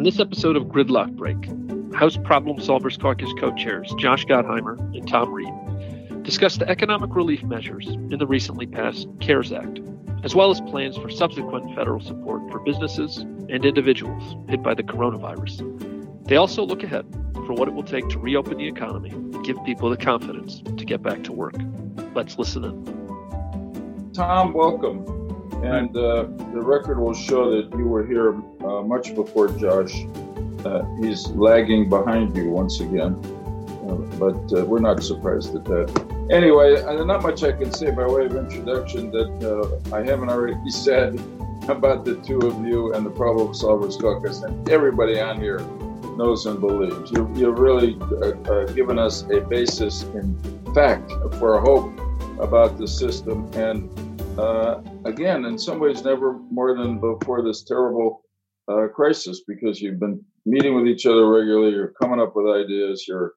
On this episode of Gridlock Break, House Problem Solvers Caucus co chairs Josh Gottheimer and Tom Reed discuss the economic relief measures in the recently passed CARES Act, as well as plans for subsequent federal support for businesses and individuals hit by the coronavirus. They also look ahead for what it will take to reopen the economy and give people the confidence to get back to work. Let's listen in. Tom, welcome. And uh, the record will show that you were here uh, much before Josh. Uh, he's lagging behind you once again, uh, but uh, we're not surprised at that. Anyway, not much I can say by way of introduction that uh, I haven't already said about the two of you and the Problem Solvers Caucus, and everybody on here knows and believes. You, you've really given us a basis in fact for hope about the system and uh, again, in some ways, never more than before this terrible uh, crisis because you've been meeting with each other regularly, you're coming up with ideas. Your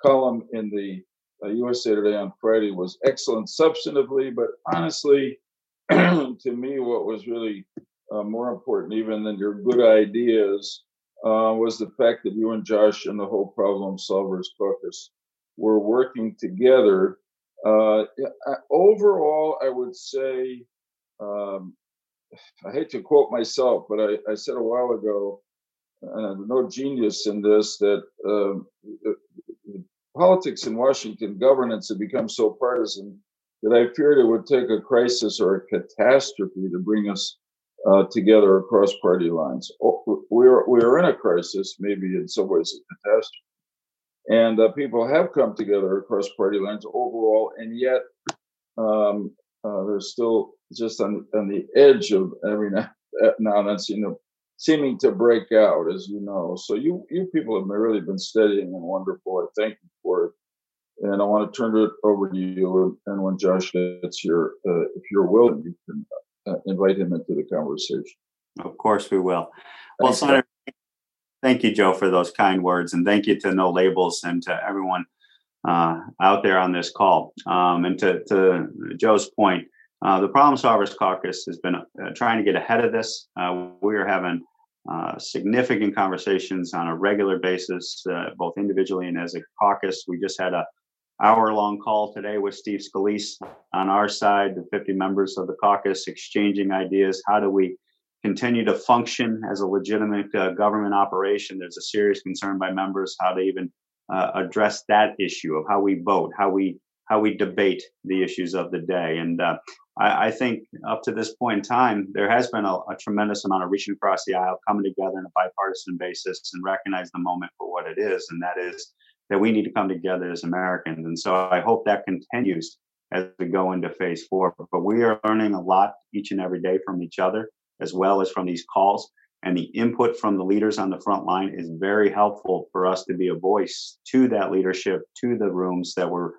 column in the uh, USA Today on Friday was excellent substantively, but honestly, to me, what was really uh, more important, even than your good ideas, uh, was the fact that you and Josh and the whole Problem Solvers Caucus were working together uh, overall, I would say, um, I hate to quote myself, but I, I said a while ago, uh, no genius in this, that um, politics in Washington, governance had become so partisan that I feared it would take a crisis or a catastrophe to bring us uh, together across party lines. We're, we're in a crisis, maybe in some ways a catastrophe and uh, people have come together across party lines overall, and yet um, uh, they're still just on, on the edge of every now, now and then, you know, seeming to break out, as you know. So you you people have really been steadying and wonderful. I thank you for it. And I want to turn it over to you. And when Josh gets here, uh, if you're willing, you can uh, invite him into the conversation. Of course, we will. Well, Senator, thank you, Joe, for those kind words, and thank you to No Labels and to everyone uh, out there on this call. Um, and to, to, Joe's point, uh, the Problem Solvers Caucus has been uh, trying to get ahead of this. Uh, we are having uh, significant conversations on a regular basis, uh, both individually and as a caucus. We just had a hour-long call today with Steve Scalise on our side, the 50 members of the caucus, exchanging ideas. How do we continue to function as a legitimate uh, government operation. There's a serious concern by members how to even uh, address that issue of how we vote, how we how we debate the issues of the day. And uh, I, I, think up to this point in time, there has been a, a, tremendous amount of reaching across the aisle, coming together on a bipartisan basis, and recognize the moment for what it is, and that is that we need to come together as Americans. And so I hope that continues as we go into phase four. But we are learning a lot each and every day from each other as well as from these calls. And the input from the leaders on the front line is very helpful for us to be a voice to that leadership, to the rooms that we're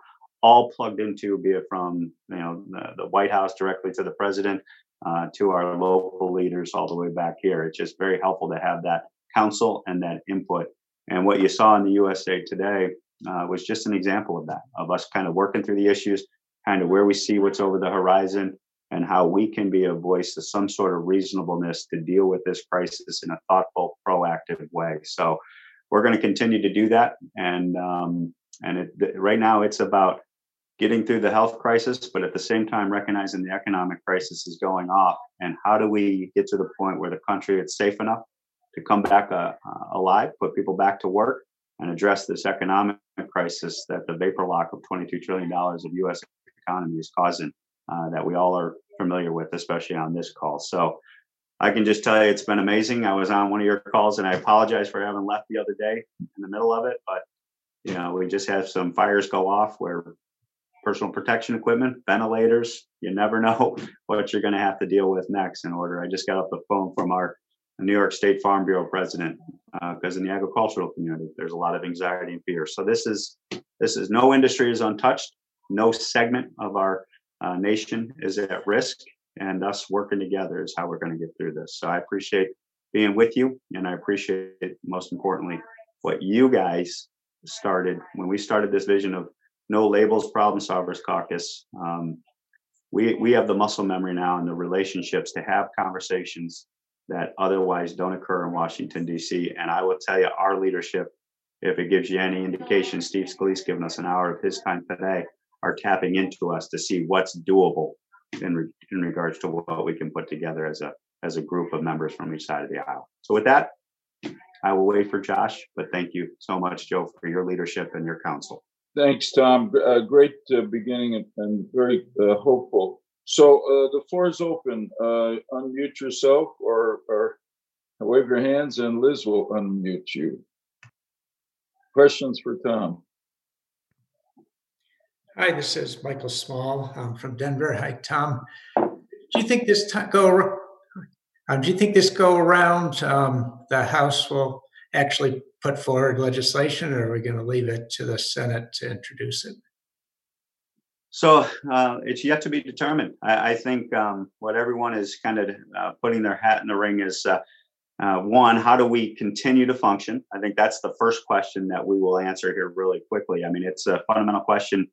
all plugged into, be it from you know the, the White House directly to the president, uh, to our local leaders all the way back here. It's just very helpful to have that counsel and that input. And what you saw in the USA Today uh, was just an example of that, of us kind of working through the issues, kind of where we see what's over the horizon, and how we can be a voice of some sort of reasonableness to deal with this crisis in a thoughtful, proactive way. So we're going to continue to do that, and um, and it, right now it's about getting through the health crisis, but at the same time recognizing the economic crisis is going off, and how do we get to the point where the country is safe enough to come back uh, uh alive, put people back to work, and address this economic crisis that the vapor lock of 22 trillion dollars of U.S. economy is causing uh, that we all are familiar with, especially on this call. So I can just tell you it's been amazing. I was on one of your calls and I apologize for having left the other day in the middle of it, but you know, we just have some fires go off where personal protection equipment, ventilators, you never know what you're going to have to deal with next in order. I just got off the phone from our New York State Farm Bureau president because uh, in the agricultural community there's a lot of anxiety and fear. So this is this is no industry is untouched, no segment of our uh, nation is at risk, and us working together is how we're going to get through this. So I appreciate being with you, and I appreciate most importantly what you guys started when we started this vision of no labels problem solvers caucus. Um, we we have the muscle memory now and the relationships to have conversations that otherwise don't occur in Washington, D.C. And I will tell you, our leadership, if it gives you any indication, Steve Scalise given us an hour of his time today, are tapping into us to see what's doable in, re- in regards to what we can put together as a as a group of members from each side of the aisle. So with that, I will wait for Josh, but thank you so much, Joe, for your leadership and your counsel. Thanks, Tom. Uh, great uh, beginning and, and very uh, hopeful. So uh, the floor is open. Uh, unmute yourself or, or wave your hands, and Liz will unmute you. Questions for Tom? Hi, this is Michael Small I'm from Denver. Hi, Tom. Do you think this go? Um, do you think this go around um, the House will actually put forward legislation, or are we going to leave it to the Senate to introduce it? So uh, it's yet to be determined. I, I think um, what everyone is kind of uh, putting their hat in the ring is uh, uh, one, how do we continue to function? I think that's the first question that we will answer here really quickly. I mean, it's a fundamental question.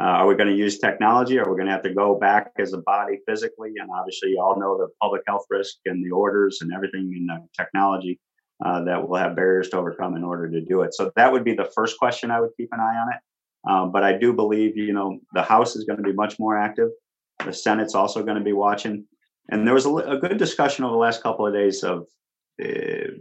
Uh, are we going to use technology? Are we going to have to go back as a body physically? And obviously, you all know the public health risk and the orders and everything in the technology uh, that will have barriers to overcome in order to do it. So that would be the first question I would keep an eye on it. Um, but I do believe, you know, the House is going to be much more active. The Senate's also going to be watching. And there was a, a good discussion over the last couple of days of uh,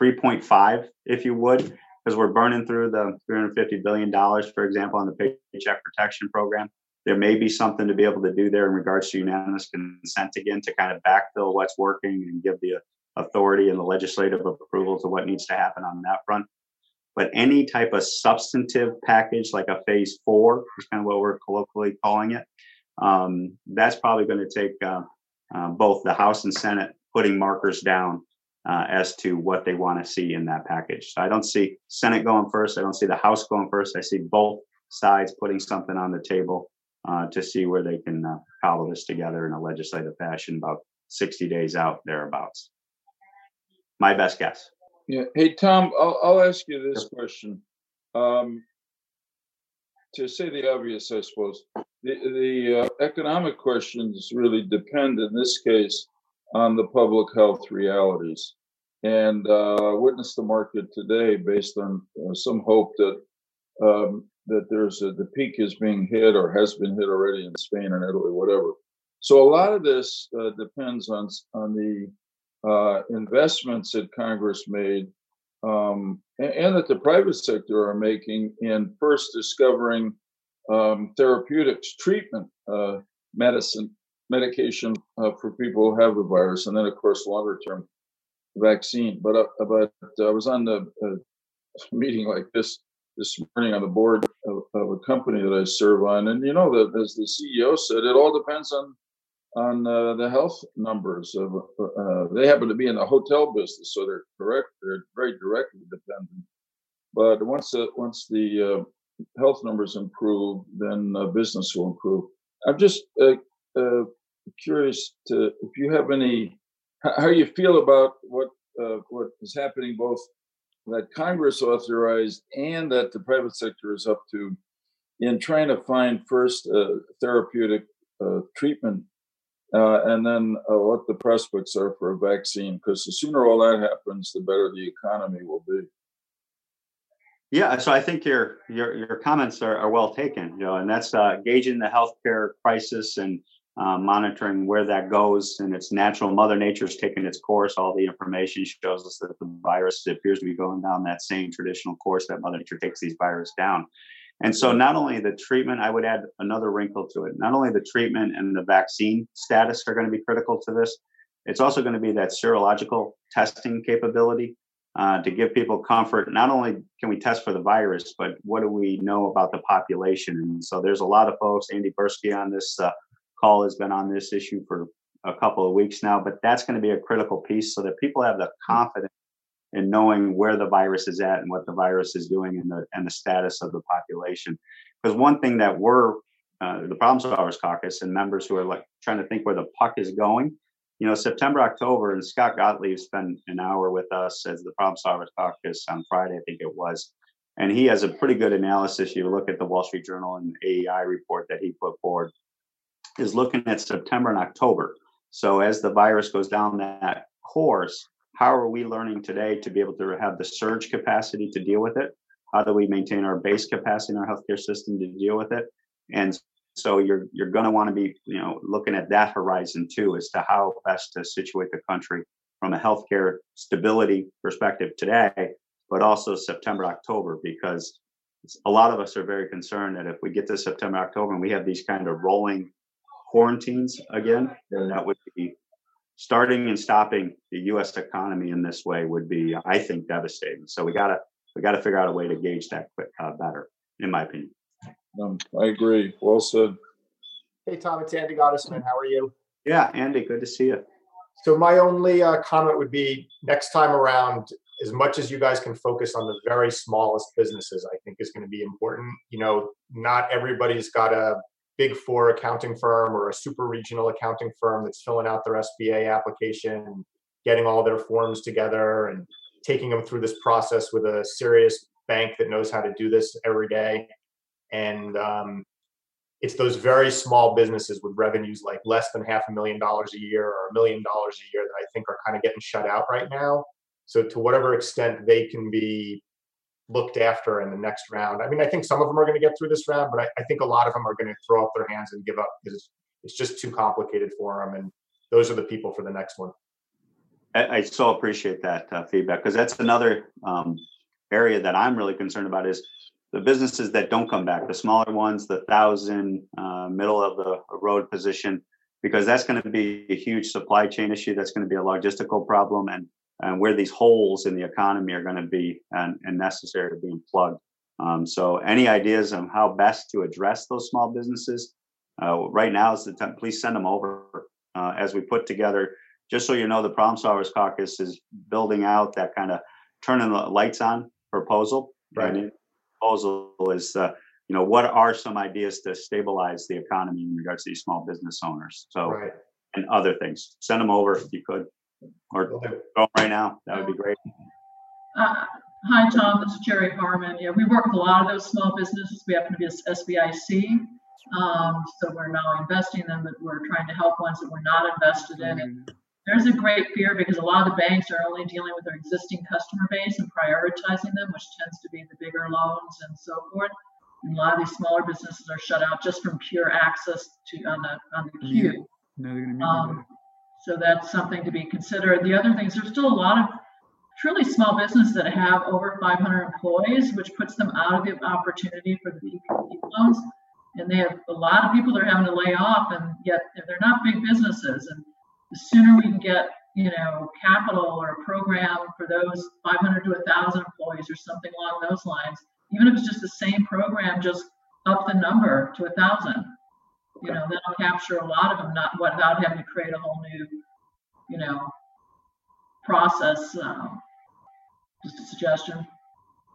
3.5, if you would, because we're burning through the 350 billion dollars, for example, on the Paycheck Protection Program. There may be something to be able to do there in regards to unanimous consent again to kind of backfill what's working and give the authority and the legislative approval to what needs to happen on that front. But any type of substantive package, like a phase four, is kind of what we're colloquially calling it, um, that's probably going to take uh, uh, both the House and Senate putting markers down uh, as to what they want to see in that package. So I don't see Senate going first. I don't see the House going first. I see both sides putting something on the table uh, to see where they can uh, cobble this together in a legislative fashion about 60 days out, thereabouts. My best guess. Yeah. Hey, Tom, I'll, I'll ask you this question. Um, to say the obvious, I suppose, the, the uh, economic questions really depend in this case on the public health realities. And uh, witness the market today based on uh, some hope that um, that there's a, the peak is being hit or has been hit already in Spain and Italy, whatever. So a lot of this uh, depends on on the uh, investments that Congress made um, and, and, that the private sector are making in first discovering um, therapeutics, treatment, uh, medicine, medication uh, for people who have the virus, and then of course longer term vaccine. But uh, but I was on the uh, meeting like this this morning on the board of, of, a company that I serve on, and you know that as the CEO said, it all depends on on uh, the health numbers. Of, uh, they happen to be in the hotel business, so they're correct. They're very directly dependent. But once the once the uh, health numbers improve, then business will improve. I'm just uh, curious to if you have any how you feel about what what is happening both that Congress authorized and that the private sector is up to in trying to find first therapeutic treatment uh, and then uh, what the prospects are for a vaccine. Because the sooner all that happens, the better the economy will be. Yeah, so I think your your your comments are, are well taken, you know, and that's uh, gauging the healthcare crisis and uh, monitoring where that goes. And it's natural. Mother Nature's taking its course. All the information shows us that the virus appears to be going down that same traditional course that Mother Nature takes these viruses down. And so, not only the treatment, I would add another wrinkle to it. Not only the treatment and the vaccine status are going to be critical to this, it's also going to be that serological testing capability uh, to give people comfort. Not only can we test for the virus, but what do we know about the population? And so, there's a lot of folks. Andy Bursky on this uh, call has been on this issue for a couple of weeks now, but that's going to be a critical piece so that people have the confidence in knowing where the virus is at and what the virus is doing and the and the status of the population. Because one thing that we're uh, the Problem Solvers Caucus and members who are like trying to think where the puck is going. You know, September, October, and Scott Gottlieb spent an hour with us as the Problem Solvers Caucus on Friday, I think it was. And he has a pretty good analysis. You look at the Wall Street Journal and AEI report that he put forward, is looking at September and October. So as the virus goes down that course, how are we learning today to be able to have the surge capacity to deal with it? How do we maintain our base capacity in our healthcare system to deal with it? And so you're you're going to want to be you know looking at that horizon too as to how best to situate the country from a healthcare stability perspective today, but also September October because a lot of us are very concerned that if we get to September October and we have these kind of rolling quarantines again, that would be starting and stopping the U.S. economy in this way would be, I think, devastating. So we gotta we gotta figure out a way to gauge that quick, uh, better, in my opinion. Um, I agree. Well said. Hey, Tom, it's Andy Gottesman. How are you? Yeah, Andy, good to see you. So my only uh, comment would be next time around, as much as you guys can focus on the very smallest businesses, I think is going to be important. You know, not everybody's got a big four accounting firm or a super regional accounting firm that's filling out their SBA application, getting all their forms together and taking them through this process with a serious bank that knows how to do this every day. And um, it's those very small businesses with revenues like less than half a million dollars a year or a million dollars a year that I think are kind of getting shut out right now. So to whatever extent they can be looked after in the next round. I mean, I think some of them are going to get through this round, but I, I think a lot of them are going to throw up their hands and give up because it's, it's just too complicated for them. And those are the people for the next one. I, I so appreciate that uh, feedback because that's another um, area that I'm really concerned about is the businesses that don't come back, the smaller ones, the thousand, uh, middle of the road position, because that's going to be a huge supply chain issue. That's going to be a logistical problem. And and where these holes in the economy are going to be and, and necessary to be plugged. Um, so, any ideas on how best to address those small businesses? Uh, right now is the time. Please send them over uh, as we put together. Just so you know, the Problem Solvers Caucus is building out that kind of turning the lights on proposal. Right. And proposal is, uh, you know, what are some ideas to stabilize the economy in regards to these small business owners? So, right. and other things. Send them over if you could or go right now. That would be great. Uh, hi, Tom. This is Jerry Harmon. Yeah, we work with a lot of those small businesses. We happen to be a SBIC. Um, so we're now investing in them, but we're trying to help ones that we're not invested in. And there's a great fear because a lot of the banks are only dealing with their existing customer base and prioritizing them, which tends to be the bigger loans and so forth. And a lot of these smaller businesses are shut out just from pure access to on the on the queue. No, they're gonna make Um, so that's something to be considered. The other things, there's still a lot of truly small businesses that have over 500 employees, which puts them out of the opportunity for the PPP loans. And they have a lot of people they're having to lay off, and yet they're not big businesses. And the sooner we can get, you know, capital or a program for those 500 to 1,000 employees or something along those lines, even if it's just the same program, just up the number to 1,000 you know, that'll capture a lot of them, not without having to create a whole new, you know, process. Um, just a suggestion.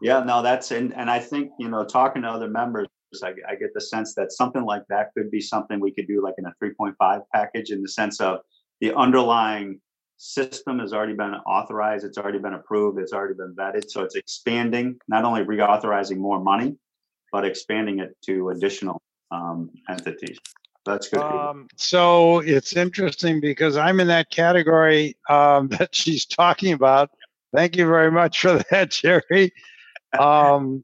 Yeah, no, that's and and I think you know, talking to other members, I, I get the sense that something like that could be something we could do like in a 3.5 package in the sense of the underlying system has already been authorized, it's already been approved, it's already been vetted. So it's expanding, not only reauthorizing more money, but expanding it to additional um, entities. That's good. Um, so it's interesting because I'm in that category um, that she's talking about. Thank you very much for that, Jerry. Um,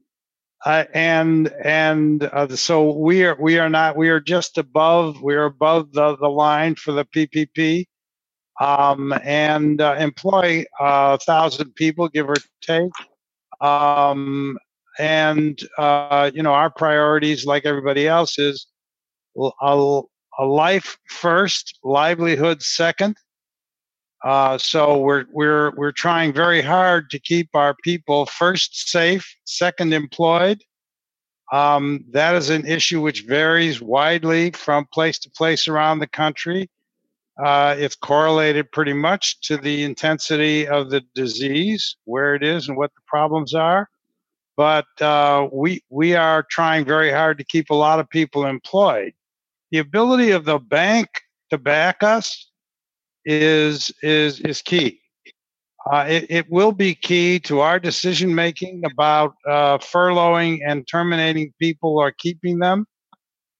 uh, and and uh, so we are we are not we are just above we are above the, the line for the PPP, um, and uh, employ a thousand people give or take. Um, and uh, you know our priorities like everybody else is a, a life first livelihood second. Uh, so we're we're we're trying very hard to keep our people first safe second employed. Um, that is an issue which varies widely from place to place around the country. Uh, it's correlated pretty much to the intensity of the disease where it is and what the problems are but uh, we we are trying very hard to keep a lot of people employed. The ability of the bank to back us is is is key. Uh, it, it will be key to our decision making about uh, furloughing and terminating people or keeping them.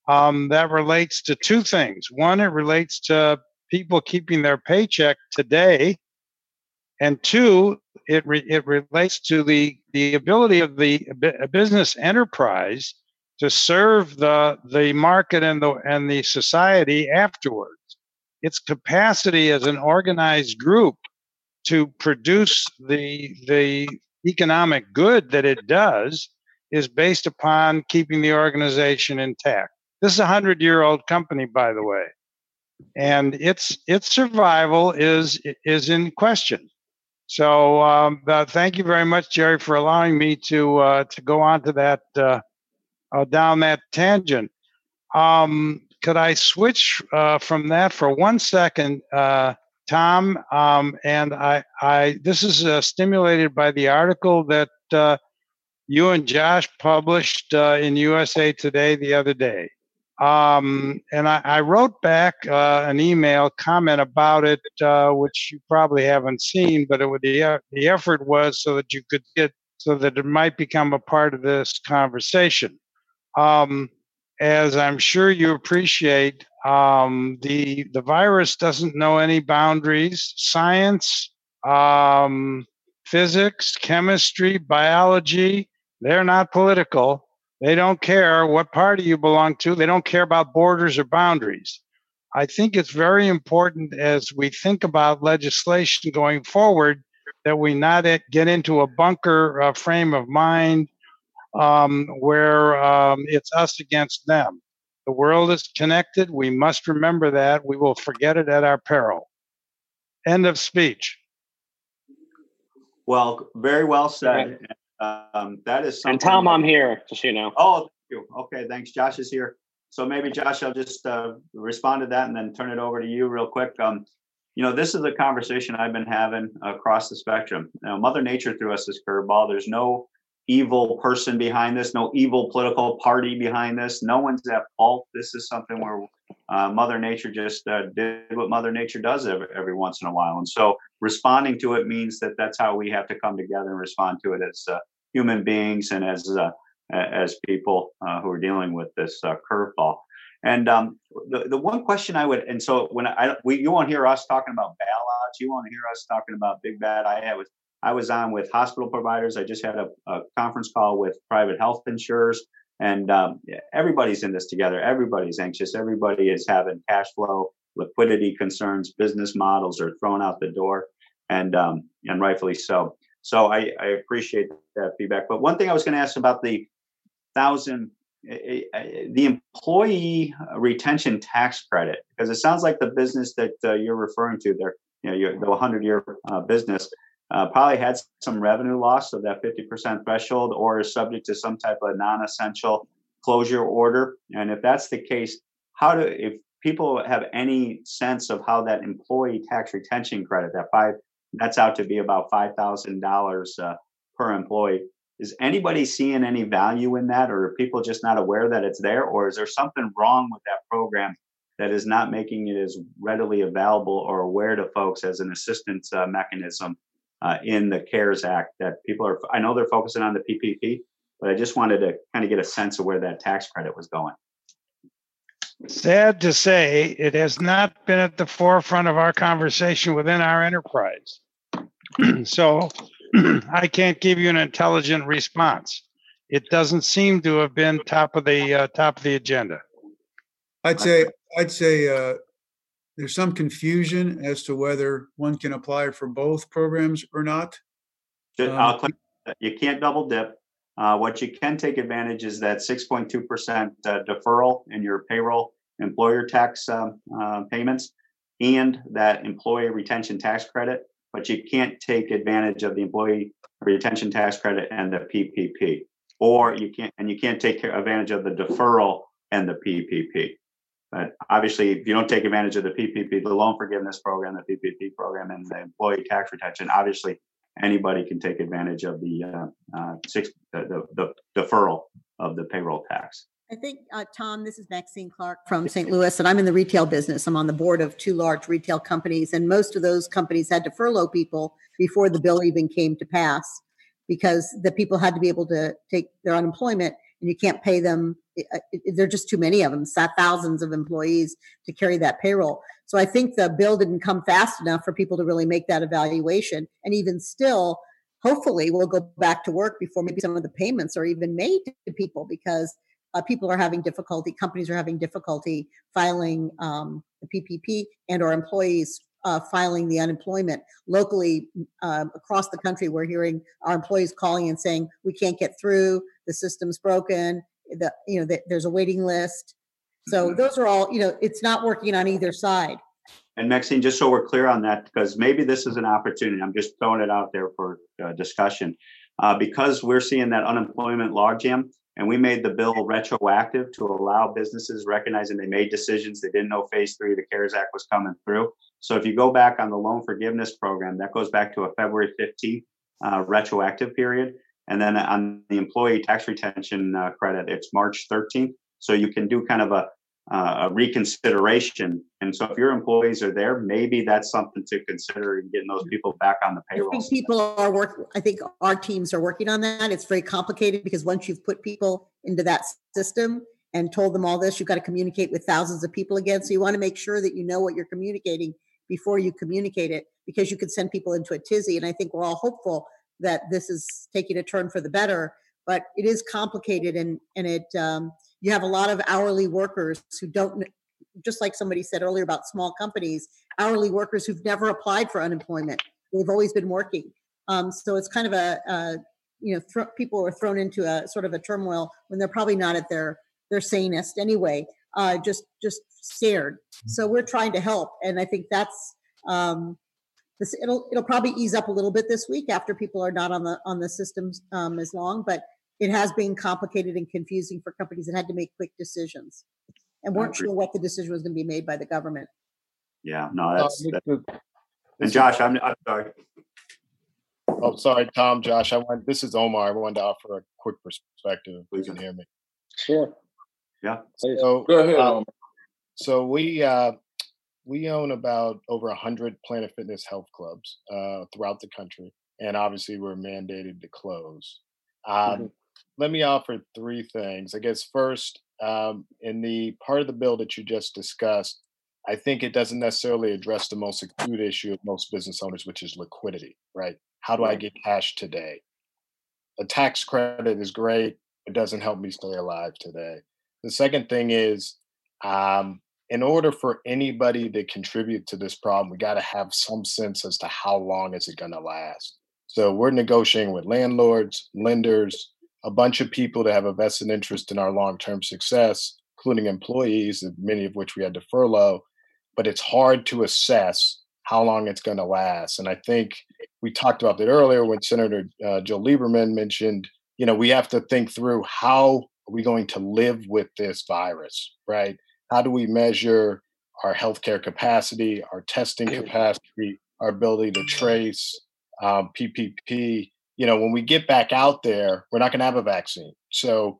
Um, that relates to two things. One, it relates to people keeping their paycheck today and two, it re, it relates to the the ability of the business enterprise to serve the the market and the and the society afterwards. Its capacity as an organized group to produce the the economic good that it does is based upon keeping the organization intact. This is a hundred year old company, by the way, and its its survival is is in question. So um, uh, thank you very much, Jerry, for allowing me to uh, to go on to that uh, uh down that tangent. Um, could I switch uh, from that for one second, uh, Tom? Um, and I, I this is stimulated by the article that you and Josh published in USA Today the other day. Um, and I, I, wrote back uh, an email comment about it, uh, which you probably haven't seen, but it, the the effort was so that you could get so that it might become a part of this conversation. Um, as I'm sure you appreciate, um, the the virus doesn't know any boundaries. Science, um, physics, chemistry, biology, they're not political they don't care what party you belong to. They don't care about borders or boundaries. I think it's very important as we think about legislation going forward that we not get into a bunker uh, frame of mind um, where um, it's us against them. The world is connected. We must remember that. We will forget it at our peril. End of speech. Well, very well said. Um, that is something. And Tom, I'm here, just so you know. Oh, thank you. Okay, thanks. Josh is here. So maybe Josh, I'll just uh, respond to that and then turn it over to you real quick. Um, you know, this is a conversation I've been having across the spectrum. Now, Mother Nature threw us this curveball. There's no evil person behind this, no evil political party behind this. No one's at fault. This is something where uh, Mother Nature just uh, did what Mother Nature does every, every once in a while. And so responding to it means that that's how we have to come together and respond to it as uh, human beings and as uh, as people uh, who are dealing with this uh, curveball. And um, the the one question I would and so when I we you won't hear us talking about bailouts, you won't hear us talking about big bad. I had with I was on with hospital providers. I just had a, a conference call with private health insurers, and um, everybody's in this together. Everybody's anxious. Everybody is having cash flow, liquidity concerns. Business models are thrown out the door, and um, and rightfully so. So I, I appreciate that feedback. But one thing I was going to ask about the thousand, eh, eh, eh, the employee retention tax credit, because it sounds like the business that uh, you're referring to there, you know, your, the 100 year uh, business uh, probably had some revenue loss of that 50% threshold or is subject to some type of non essential closure order. And if that's the case, how do, if people have any sense of how that employee tax retention credit, that five that's out to be about $5,000 uh, per employee. Is anybody seeing any value in that, or are people just not aware that it's there, or is there something wrong with that program that is not making it as readily available or aware to folks as an assistance uh, mechanism uh, in the CARES Act that people are? I know they're focusing on the PPP, but I just wanted to kind of get a sense of where that tax credit was going. Sad to say, it has not been at the forefront of our conversation within our enterprise. so I can't give you an intelligent response. It doesn't seem to have been top of the uh, top of the agenda. I'd say I'd say uh, there's some confusion as to whether one can apply for both programs or not. Um, you can't double dip. Uh, what you can take advantage is that 6.2% uh, deferral in your payroll employer tax um, uh, payments and that employee retention tax credit, but you can't take advantage of the employee retention tax credit and the PPP, or you can't, and you can't take advantage of the deferral and the PPP. But obviously, if you don't take advantage of the PPP, the loan forgiveness program, the PPP program, and the employee tax retention, obviously anybody can take advantage of the uh, uh, six the, the, the deferral of the payroll tax. I think, uh, Tom, this is Maxine Clark from St. Louis, and I'm in the retail business. I'm on the board of two large retail companies, and most of those companies had to furlough people before the bill even came to pass because the people had to be able to take their unemployment and you can't pay them. There are just too many of them, thousands of employees to carry that payroll. So I think the bill didn't come fast enough for people to really make that evaluation. And even still, hopefully, we'll go back to work before maybe some of the payments are even made to people because uh, people are having difficulty, companies are having difficulty filing um, the PPP, and our employees uh, filing the unemployment locally uh, across the country. We're hearing our employees calling and saying we can't get through, the system's broken, the you know the, there's a waiting list. So mm-hmm. those are all you know. It's not working on either side. And Maxine, just so we're clear on that, because maybe this is an opportunity. I'm just throwing it out there for uh, discussion. Uh, because we're seeing that unemployment logjam, and we made the bill retroactive to allow businesses recognizing they made decisions they didn't know phase three of the CARES Act was coming through. So if you go back on the loan forgiveness program, that goes back to a February 15th uh, retroactive period. And then on the employee tax retention uh, credit, it's March 13th. So you can do kind of a uh, a reconsideration. And so if your employees are there, maybe that's something to consider in getting those people back on the payroll. I think people are working, I think our teams are working on that. It's very complicated because once you've put people into that system and told them all this, you've got to communicate with thousands of people again. So you want to make sure that you know what you're communicating before you communicate it because you could send people into a tizzy. And I think we're all hopeful that this is taking a turn for the better, but it is complicated and, and it, um, you have a lot of hourly workers who don't just like somebody said earlier about small companies hourly workers who've never applied for unemployment. They've always been working. Um, so it's kind of a, a you know th- people are thrown into a sort of a turmoil when they're probably not at their their sanest anyway uh, just just scared so we're trying to help and i think that's um, this it'll it'll probably ease up a little bit this week after people are not on the on the systems um, as long but it has been complicated and confusing for companies that had to make quick decisions and weren't sure what the decision was going to be made by the government. Yeah, no, that's, uh, and Josh, I'm, I'm sorry. Oh, sorry, Tom, Josh. I want this is Omar. I wanted to offer a quick perspective. Please can hear me. Sure. Yeah. So go ahead. Um, so we uh, we own about over a hundred Planet Fitness health clubs uh, throughout the country, and obviously we're mandated to close. Um, mm-hmm let me offer three things. I guess first, um, in the part of the bill that you just discussed, I think it doesn't necessarily address the most acute issue of most business owners, which is liquidity, right? How do I get cash today? A tax credit is great, it doesn't help me stay alive today. The second thing is, um, in order for anybody to contribute to this problem, we got to have some sense as to how long is it going to last. So we're negotiating with landlords, lenders, a bunch of people that have a vested interest in our long-term success, including employees, many of which we had to furlough. But it's hard to assess how long it's going to last. And I think we talked about that earlier when Senator uh, Joe Lieberman mentioned, you know, we have to think through how we going to live with this virus, right? How do we measure our healthcare capacity, our testing capacity, our ability to trace um, PPP, you know, when we get back out there, we're not going to have a vaccine. So,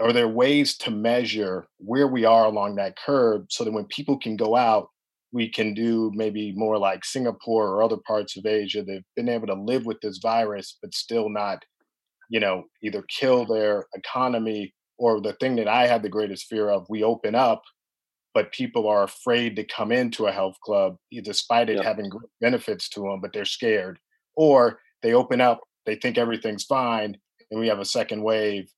are there ways to measure where we are along that curve so that when people can go out, we can do maybe more like Singapore or other parts of Asia that have been able to live with this virus, but still not, you know, either kill their economy or the thing that I have the greatest fear of we open up, but people are afraid to come into a health club despite it having benefits to them, but they're scared. Or they open up they think everything's fine and we have a second wave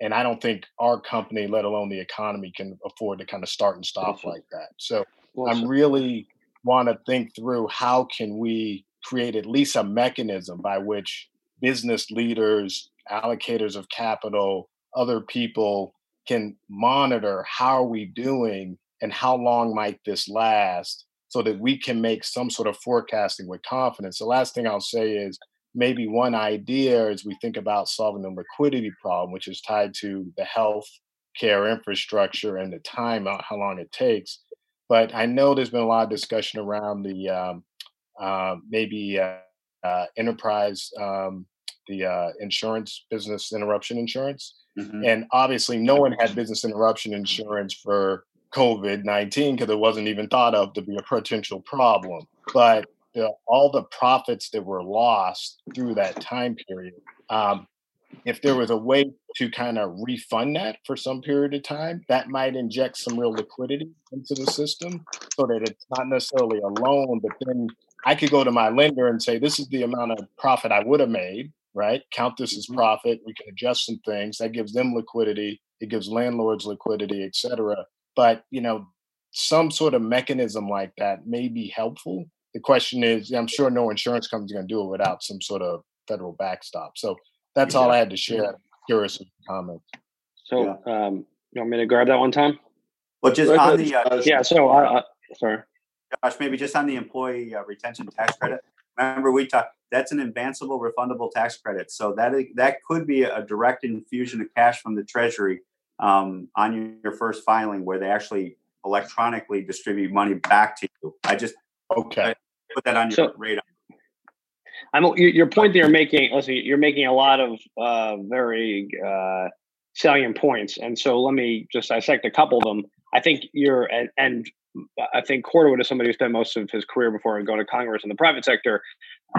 and i don't think our company let alone the economy can afford to kind of start and stop awesome. like that so awesome. i'm really want to think through how can we create at least a mechanism by which business leaders allocators of capital other people can monitor how are we doing and how long might this last so that we can make some sort of forecasting with confidence the last thing i'll say is maybe one idea as we think about solving the liquidity problem, which is tied to the health care infrastructure and the time, how long it takes. But I know there's been a lot of discussion around the um, uh, maybe uh, uh, enterprise, um, the uh, insurance, business interruption insurance. Mm-hmm. And obviously, no one had business interruption insurance for COVID 19 because it wasn't even thought of to be a potential problem. But the, all the profits that were lost through that time period. Um, if there was a way to kind of refund that for some period of time, that might inject some real liquidity into the system so that it's not necessarily a loan, but then I could go to my lender and say, this is the amount of profit I would have made, right? Count this as mm-hmm. profit. We can adjust some things. That gives them liquidity. It gives landlords liquidity, et cetera. But, you know, some sort of mechanism like that may be helpful. The question is, I'm sure no insurance company is going to do it without some sort of federal backstop. So that's all I had to share. Curious of comments. So, yeah. um, you want me to grab that one, Tom? Well, just on the uh, yeah. So, uh, uh, sorry, Josh, maybe just on the employee uh, retention tax credit. Remember, we talked. That's an advanceable refundable tax credit, so that that could be a direct infusion of cash from the Treasury um, on your first filing, where they actually electronically distribute money back to you. I just okay put that on your so, radar. I'm your point that you're making. Listen, you're making a lot of uh, very uh, salient points, and so let me just dissect a couple of them. I think you're and, and I think Corderwood is somebody who spent most of his career before going to Congress in the private sector.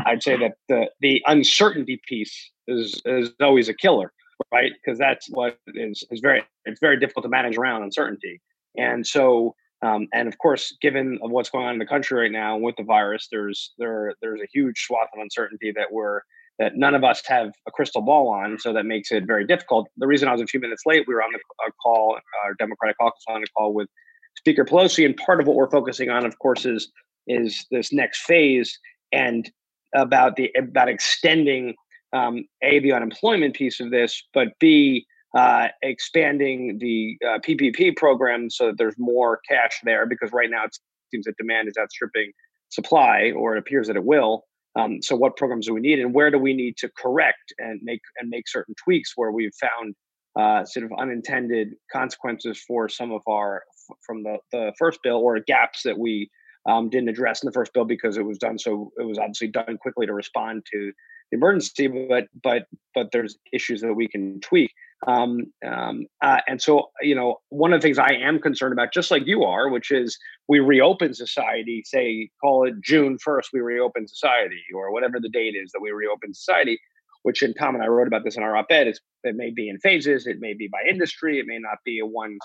I'd say that the the uncertainty piece is is always a killer, right? Because that's what is is very it's very difficult to manage around uncertainty, and so um, and of course, given of what's going on in the country right now with the virus, there's there there's a huge swath of uncertainty that we're that none of us have a crystal ball on, so that makes it very difficult. The reason I was a few minutes late, we were on the call, our Democratic caucus on a call with Speaker Pelosi, and part of what we're focusing on, of course, is is this next phase and about the about extending um, a the unemployment piece of this, but b uh, expanding the uh, PPP program so that there's more cash there because right now it seems that demand is outstripping supply, or it appears that it will. Um, so, what programs do we need, and where do we need to correct and make and make certain tweaks where we've found uh, sort of unintended consequences for some of our from the the first bill or gaps that we um, didn't address in the first bill because it was done so it was obviously done quickly to respond to the emergency, but but but there's issues that we can tweak. Um, um, uh, and so, you know, one of the things I am concerned about, just like you are, which is we reopen society, say, call it June 1st, we reopen society, or whatever the date is that we reopen society, which in Tom and I wrote about this in our op ed, is it may be in phases, it may be by industry, it may not be a one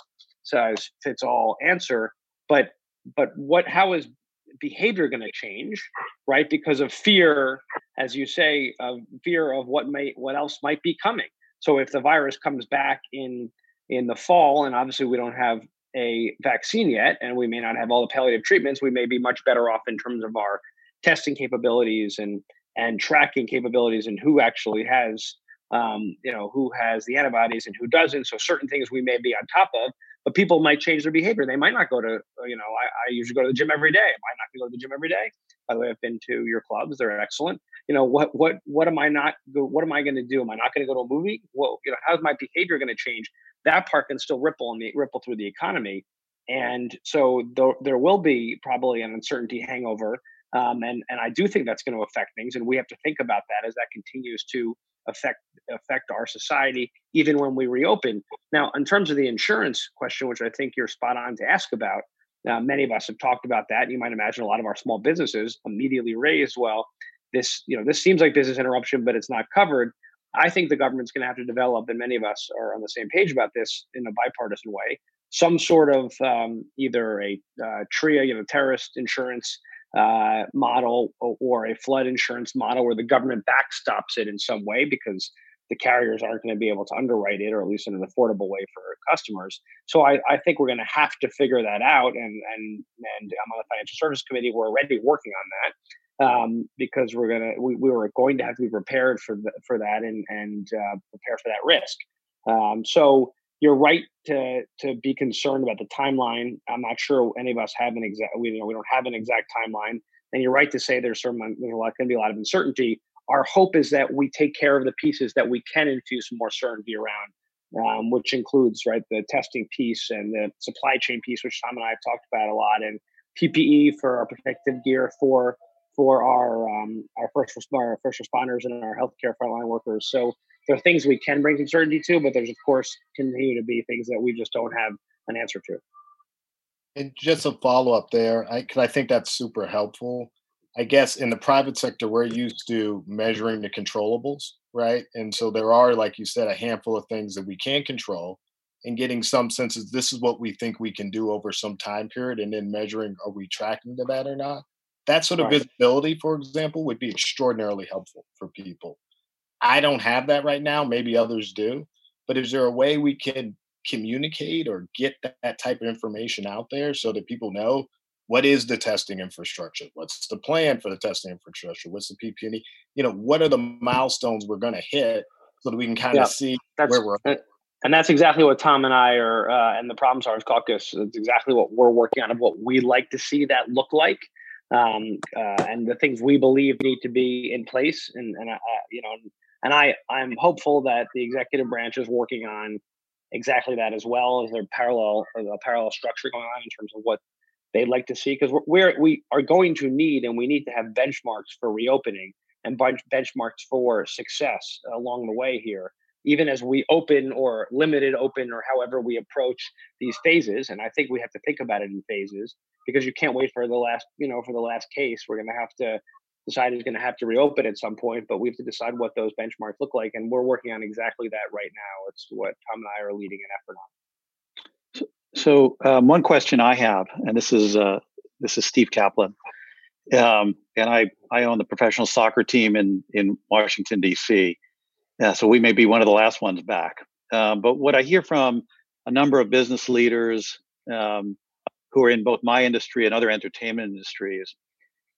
size fits all answer. But but what how is behavior going to change right because of fear as you say of fear of what may what else might be coming so if the virus comes back in in the fall, and obviously we don't have a vaccine yet, and we may not have all the palliative treatments, we may be much better off in terms of our testing capabilities and and tracking capabilities and who actually has um, you know who has the antibodies and who doesn't. So certain things we may be on top of, but people might change their behavior. They might not go to you know I, I usually go to the gym every day. I might not go to the gym every day. By the way, I've been to your clubs; they're excellent you know what what what am i not what am i going to do am i not going to go to a movie well you know how's my behavior going to change that part can still ripple and ripple through the economy and so th- there will be probably an uncertainty hangover um, and and i do think that's going to affect things and we have to think about that as that continues to affect affect our society even when we reopen. Now in terms of the insurance question which i think you're spot on to ask about uh, many of us have talked about that you might imagine a lot of our small businesses immediately raised well this you know this seems like business interruption but it's not covered. I think the government's going to have to develop and many of us are on the same page about this in a bipartisan way some sort of um, either a uh, TRIA you know terrorist insurance uh, model or, a flood insurance model where the government backstops it in some way because the carriers aren't going to be able to underwrite it or at least in an affordable way for customers so i, I think we're going to have to figure that out and and and i'm on the financial service committee we're already working on that um, because we're gonna we, we were going to have to be prepared for the, for that and and uh, prepare for that risk. Um, so you're right to to be concerned about the timeline. I'm not sure any of us have an exact we you know we don't have an exact timeline, and you're right to say there's some there's a lot going to be a lot of uncertainty. Our hope is that we take care of the pieces that we can infuse more certainty around, um, which includes right the testing piece and the supply chain piece, which Tom and I have talked about a lot, and PPE for our protective gear for for our um, our first our first responders and our healthcare frontline workers. So there are things we can bring some certainty to, but there's of course continue to be things that we just don't have an answer to. And just a follow up there, because I, I think that's super helpful. I guess in the private sector, we're used to measuring the controllables, right? And so there are, like you said, a handful of things that we can control and getting some sense of this is what we think we can do over some time period and then measuring are we tracking to that or not that sort of right. visibility for example would be extraordinarily helpful for people. I don't have that right now maybe others do but is there a way we can communicate or get that type of information out there so that people know what is the testing infrastructure? What's the plan for the testing infrastructure? What's the ppe? You know what are the milestones we're going to hit so that we can kind yeah, of see where we're at? and that's exactly what Tom and I are, uh, and the Problem Solvers Caucus. It's exactly what we're working on of what we like to see that look like, um, uh, and the things we believe need to be in place. And, and uh, you know, and I, I'm hopeful that the executive branch is working on exactly that as well as their parallel, a parallel structure going on in terms of what they'd like to see. Because we're we are going to need, and we need to have benchmarks for reopening and benchmarks for success along the way here even as we open or limited open or however we approach these phases and i think we have to think about it in phases because you can't wait for the last you know for the last case. We're going to have to decide is going to have to reopen at some point but we have to decide what those benchmarks look like and we're working on exactly that right now. It's what tom and i are leading an effort on. So, um, one question i have and this is uh, this is steve kaplan um, and i i own the professional soccer team in in washington d.c yeah, so we may be one of the last ones back. Um, but what I hear from a number of business leaders um, who are in both my industry and other entertainment industries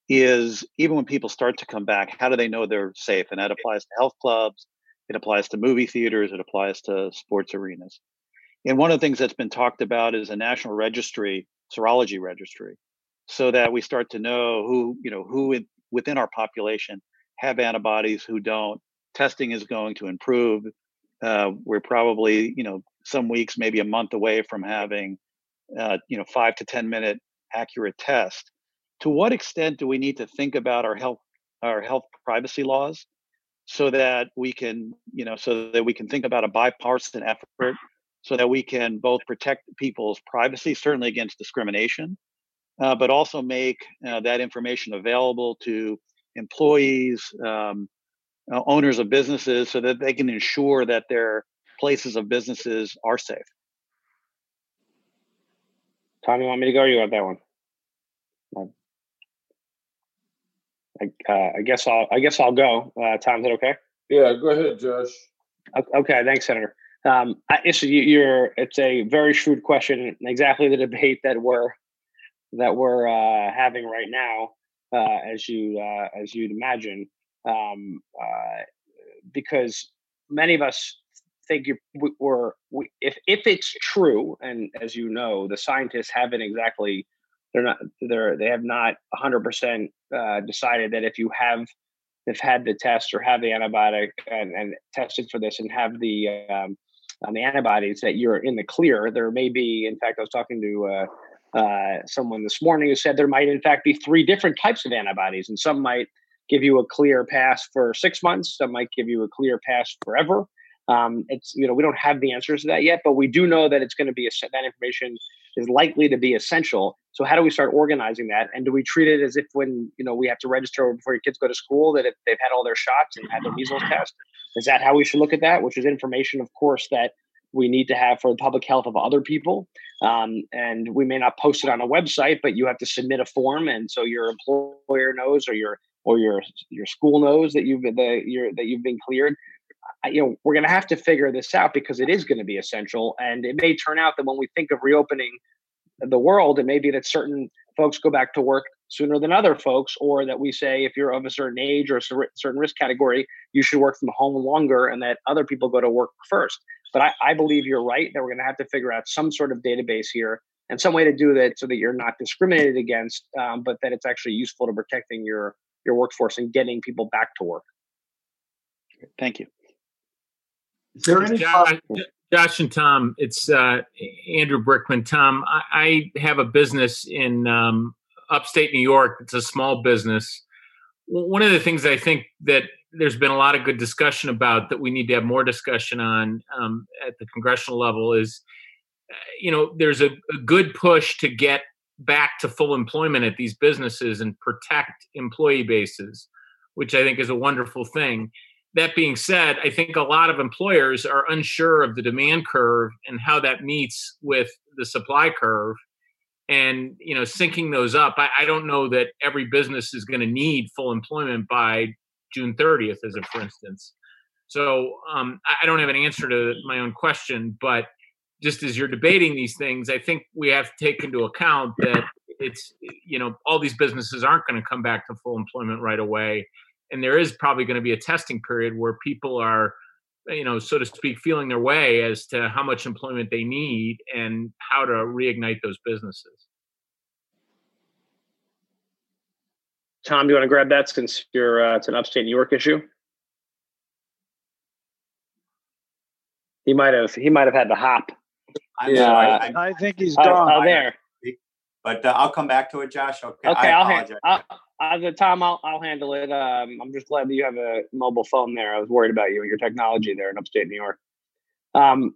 is even when people start to come back, how do they know they're safe? And that applies to health clubs, it applies to movie theaters, it applies to sports arenas. And one of the things that's been talked about is a national registry, serology registry, so that we start to know who, you know, who within our population have antibodies, who don't, testing is going to improve. Uh, we're probably, you know, some weeks, maybe a month away from having, uh, you know, five to 10 minute accurate test. To what extent do we need to think about our health, our health privacy laws so that we can, you know, so that we can think about a bipartisan effort so that we can both protect people's privacy, certainly against discrimination, uh, but also make uh, that information available to employees, um, uh, owners of businesses so that they can ensure that their places of businesses are safe. Tom, you want me to go? you got that one? I, uh, I guess I'll. I guess I'll go. Uh, Tom, is that okay? Yeah, go ahead, Josh. Okay, thanks, Senator. Um, I, so you, are It's a very shrewd question. Exactly the debate that we're that we're uh, having right now, uh, as you uh, as you'd imagine um, uh, because many of us think we're we, if if it's true, and as you know, the scientists haven't exactly they're not they're they have not 100 uh, percent decided that if you have have had the test or have the antibiotic and, and tested for this and have the um, on the antibodies that you're in the clear. There may be, in fact, I was talking to uh, uh, someone this morning who said there might, in fact, be three different types of antibodies, and some might give you a clear pass for six months. Some might give you a clear pass forever. Um, it's you know we don't have the answers to that yet, but we do know that it's going to be a, that information is likely to be essential. So how do we start organizing that? And do we treat it as if when you know we have to register before your kids go to school that if they've had all their shots and had their measles test, is that how we should look at that? Which is information, of course, that we need to have for the public health of other people. Um, and we may not post it on a website, but you have to submit a form, and so your employer knows or your or your your school knows that you've that you're that you've been cleared you know we're going to have to figure this out because it is going to be essential. And it may turn out that when we think of reopening the world it may be that certain folks go back to work sooner than other folks or that we say if you're of a certain age or a certain risk category you should work from home longer and that other people go to work first. But i, I believe you're right that we're going to have to figure out some sort of database here and some way to do that so that you're not discriminated against um, but that it's actually useful to protecting your your workforce and getting people back to work. Thank you. Is there any Josh, Josh and Tom? It's uh, Andrew Brickman. Tom, I, I, have a business in um, upstate New York. It's a small business. One of the things I think that there's been a lot of good discussion about that we need to have more discussion on um, at the congressional level is, uh, you know, there's a, a good push to get back to full employment at these businesses and protect employee bases, which I think is a wonderful thing. That being said, I think a lot of employers are unsure of the demand curve and how that meets with the supply curve. And you know, syncing those up, I, I don't know that every business is going to need full employment by June 30th, as a for instance. So um, I don't have an answer to my own question, but just as you're debating these things, I think we have to take into account that it's you know all these businesses aren't going to come back to full employment right away, and there is probably going to be a testing period where people are you know so to speak feeling their way as to how much employment they need and how to reignite those businesses. Tom, do you want to grab that since you're uh, it's an upstate New York issue? He might have he might have had to hop. I'm Yeah. sorry. I, I think he's Oh, gone. oh, there. but uh, I'll come back to it, Josh. Okay. Okay, I I'll hand. apologize. I'll, uh, Tom, I'll I'll handle it. Um, I'm just glad that you have a mobile phone there. I was worried about you and your technology there in upstate New York. Um,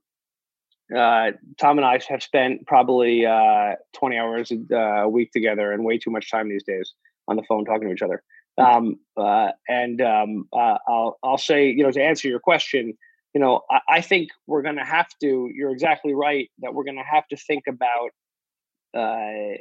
uh, Tom and I have spent probably uh, 20 hours uh, a week together, and way too much time these days on the phone talking to each other. Um, uh, and um, uh, I'll I'll say, you know, to answer your question, you know, I, I think we're going to have to. You're exactly right that we're going to have to think about uh,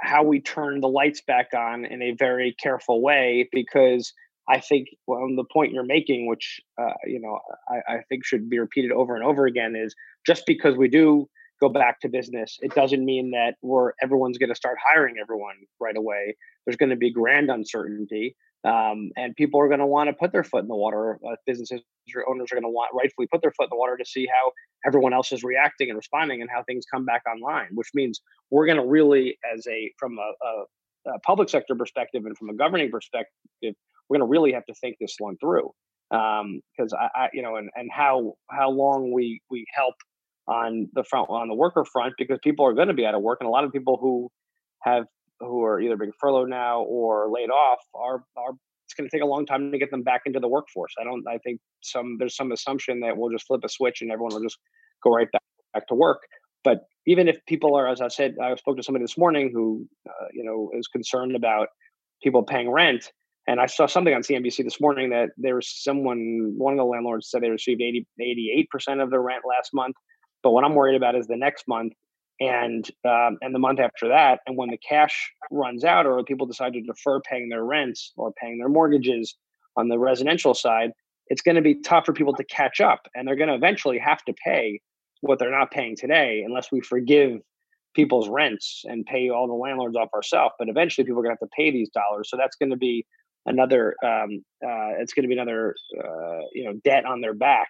how we turn the lights back on in a very careful way because I think well, the point you're making, which uh, you know I, I think should be repeated over and over again, is just because we do go back to business, it doesn't mean that we're everyone's going to start hiring everyone right away. There's going to be grand uncertainty, um, and people are going to want to put their foot in the water. Uh, businesses or owners are going to want rightfully put their foot in the water to see how everyone else is reacting and responding, and how things come back online. Which means we're going to really, as a from a, a, a public sector perspective and from a governing perspective, we're going to really have to think this one through because I, I, you know, and and how how long we we help on the front on the worker front because people are going to be out of work, and a lot of people who have who are either being furloughed now or laid off are are it's going to take a long time to get them back into the workforce. I don't. I think some there's some assumption that we'll just flip a switch and everyone will just go right back, back to work. But even if people are, as I said, I spoke to somebody this morning who, uh, you know, is concerned about people paying rent. And I saw something on CNBC this morning that there was someone, one of the landlords said they received 80, 88% of their rent last month. But what I'm worried about is the next month and um, and the month after that. And when the cash runs out or people decide to defer paying their rents or paying their mortgages on the residential side, it's going to be tough for people to catch up. And they're going to eventually have to pay what they're not paying today unless we forgive people's rents and pay all the landlords off ourselves. But eventually people are going to have to pay these dollars. So that's going to be another um, uh, it's going to be another uh, you know debt on their back.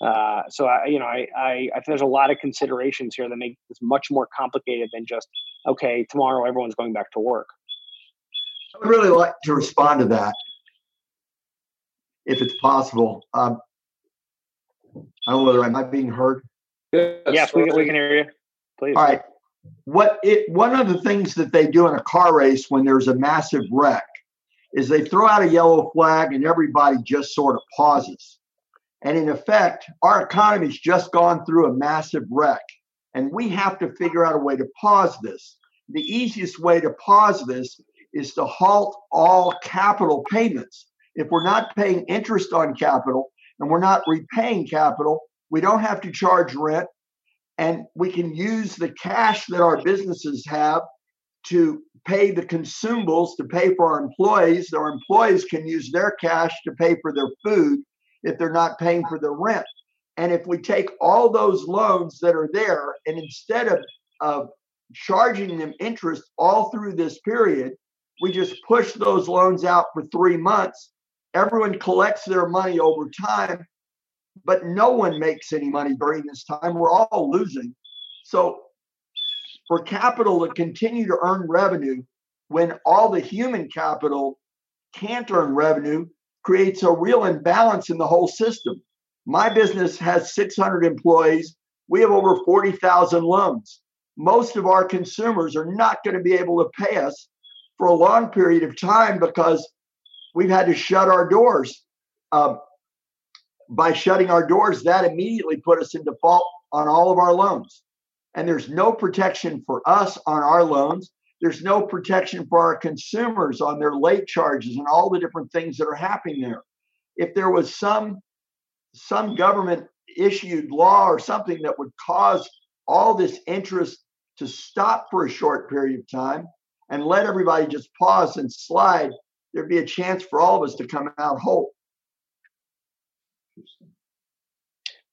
Uh, so I, you know, I, I, I think there's a lot of considerations here that make this much more complicated than just okay, tomorrow everyone's going back to work. I would really like to respond to that, if it's possible. Um, I don't know whether am I being heard. Yes, we, we can hear you. Please. All right. What it one of the things that they do in a car race when there's a massive wreck is they throw out a yellow flag and everybody just sort of pauses. And in effect, our economy's just gone through a massive wreck. And we have to figure out a way to pause this. The easiest way to pause this is to halt all capital payments. If we're not paying interest on capital and we're not repaying capital, we don't have to charge rent. And we can use the cash that our businesses have to pay the consumables, to pay for our employees. Our employees can use their cash to pay for their food if they're not paying for their rent. And if we take all those loans that are there and instead of, of charging them interest all through this period, we just push those loans out for three months. Everyone collects their money over time, but no one makes any money during this time. We're all losing. So, for capital to continue to earn revenue when all the human capital can't earn revenue creates a real imbalance in the whole system. My business has 600 employees. We have over 40,000 loans. Most of our consumers are not going to be able to pay us for a long period of time because we've had to shut our doors. Uh, by shutting our doors, that immediately put us in default on all of our loans. And there's no protection for us on our loans. There's no protection for our consumers on their late charges and all the different things that are happening there. If there was some some government issued law or something that would cause all this interest to stop for a short period of time and let everybody just pause and slide, there'd be a chance for all of us to come out whole.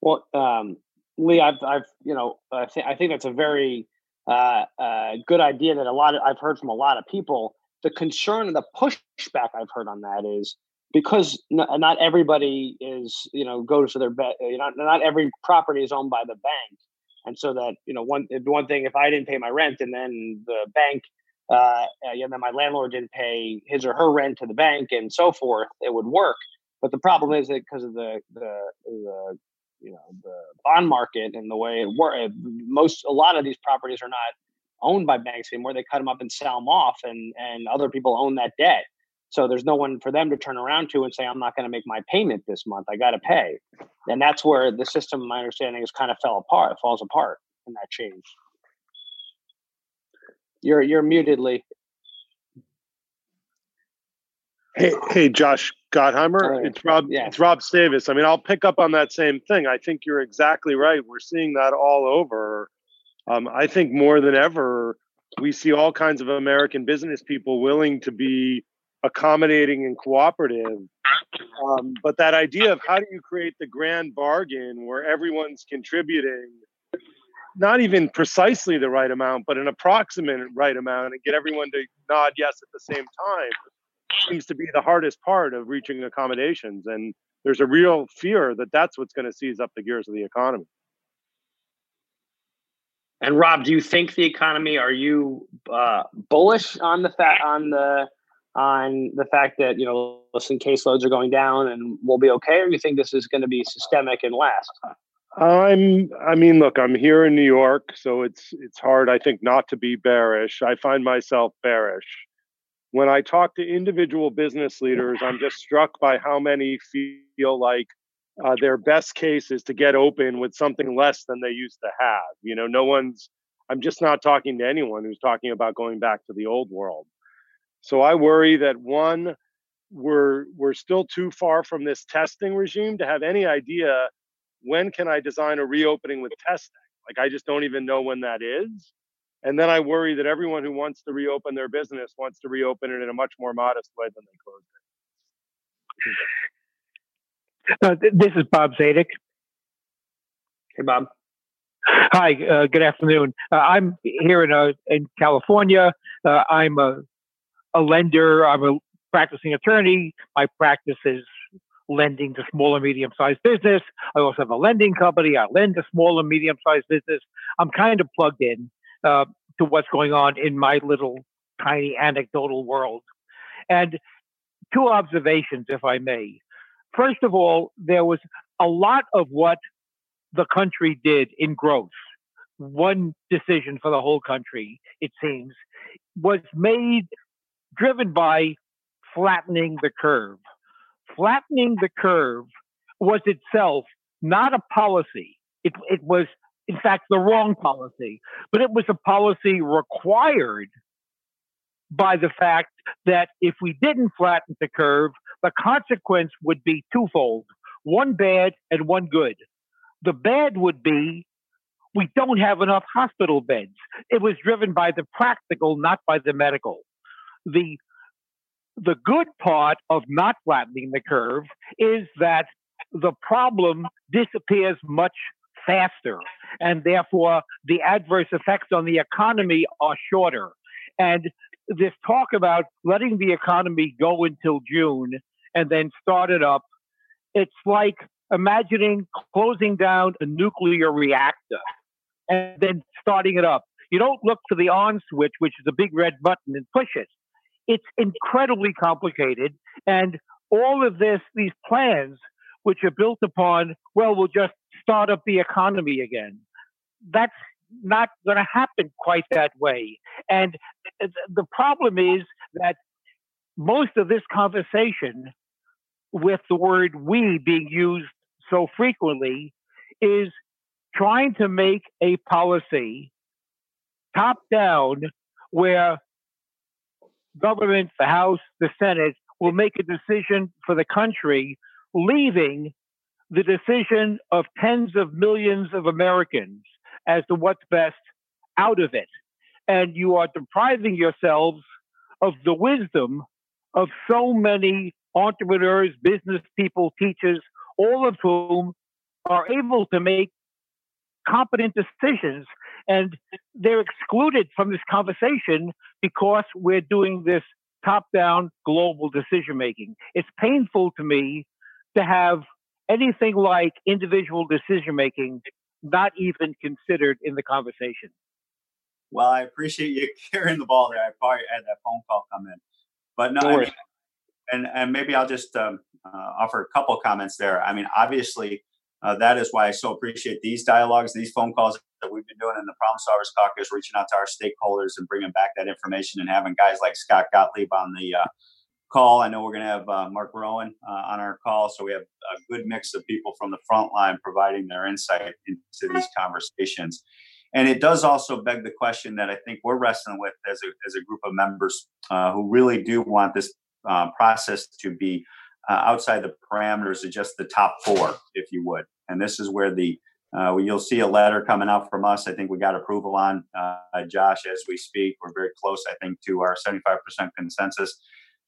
Well, um, Lee, I've, I've, you know, I think I think that's a very uh, uh, good idea that a lot of I've heard from a lot of people. The concern and the pushback I've heard on that is because not everybody is, you know, goes to their bed. You know, not every property is owned by the bank, and so that you know, one one thing, if I didn't pay my rent and then the bank, uh, and then my landlord didn't pay his or her rent to the bank and so forth, it would work. But the problem is that because of the the the you know the bond market and the way it works uh, most a lot of these properties are not owned by banks anymore. They cut them up and sell them off and and other people own that debt. So there's no one for them to turn around to and say i'm not going to make my payment this month. I got to pay. And that's where the system my understanding is kind of fell apart falls apart in that change. You're you're muted lee Hey, hey, Josh Gottheimer. It's Rob. It's Rob Stavis. I mean, I'll pick up on that same thing. I think you're exactly right. We're seeing that all over. Um, I think more than ever, we see all kinds of American business people willing to be accommodating and cooperative. Um, but that idea of how do you create the grand bargain where everyone's contributing, not even precisely the right amount, but an approximate right amount, and get everyone to nod yes at the same time seems to be the hardest part of reaching accommodations. And there's a real fear that that's what's going to seize up the gears of the economy. And Rob, do you think the economy? Are you uh, bullish on the fact on the on the fact that you know, listen, caseloads are going down and we'll be okay, or do you think this is going to be systemic and last? I'm I mean, look, I'm here in New York, so it's it's hard I think not to be bearish. I find myself bearish when I talk to individual business leaders, I'm just struck by how many feel like uh, their best case is to get open with something less than they used to have. You know, no one's, I'm just not talking to anyone who's talking about going back to the old world. So I worry that one, we're we're still too far from this testing regime to have any idea when can I design a reopening with testing. Like I just don't even know when that is. And then I worry that everyone who wants to reopen their business wants to reopen it in a much more modest way than they closed it. Uh, th- this is Bob Zadek. Hey, Bob. Hi, uh, good afternoon. Uh, I'm here in uh, in California. Uh, I'm a, a lender. I'm a practicing attorney. My practice is lending to small and medium sized business. I also have a lending company. I lend to small and medium sized business. I'm kind of plugged in uh, to what's going on in my little tiny anecdotal world. And two observations, if I may. First of all, there was a lot of what the country did in growth. One decision for the whole country, it seems, was made driven by flattening the curve. Flattening the curve was itself not a policy. It, it was in fact, the wrong policy. But it was a policy required by the fact that if we didn't flatten the curve, the consequence would be twofold one bad and one good. The bad would be we don't have enough hospital beds. It was driven by the practical, not by the medical. The the good part of not flattening the curve is that the problem disappears much faster, and therefore the adverse effects on the economy are shorter. And this talk about letting the economy go until June and then start it up, it's like imagining closing down a nuclear reactor and then starting it up. You don't look for the on switch, which is a big red button, and push it. It's incredibly complicated. And all of this, these plans, which are built upon, well, we'll just start up the economy again. That's not going to happen quite that way. And the problem is that most of this conversation, with the word we being used so frequently, is trying to make a policy top down where government, the House, the Senate will make a decision for the country, leaving the decision of tens of millions of Americans as to what's best out of it. And you are depriving yourselves of the wisdom of so many entrepreneurs, business people, teachers, all of whom are able to make competent decisions. And they're excluded from this conversation because we're doing this top down global decision making. It's painful to me to have anything like individual decision making not even considered in the conversation. Well, I appreciate you carrying the ball there. I probably had that phone call come in, but no, I mean, and and maybe I'll just um, uh, offer a couple comments there. I mean, obviously, uh, that is why I so appreciate these dialogues, these phone calls that we've been doing in the Problem Solvers Caucus, reaching out to our stakeholders and bringing back that information, and having guys like Scott Gottlieb on the uh, call. I know we're going to have uh, Mark Rowan uh, on our call, so we have a good mix of people from the front line providing their insight into these conversations. And it does also beg the question that I think we're wrestling with as a, as a group of members uh, who really do want this uh, process to be uh, outside the parameters of just the top four, if you would. And this is where the uh, you'll see a letter coming out from us. I think we got approval on uh, Josh as we speak. We're very close, I think, to our 75% consensus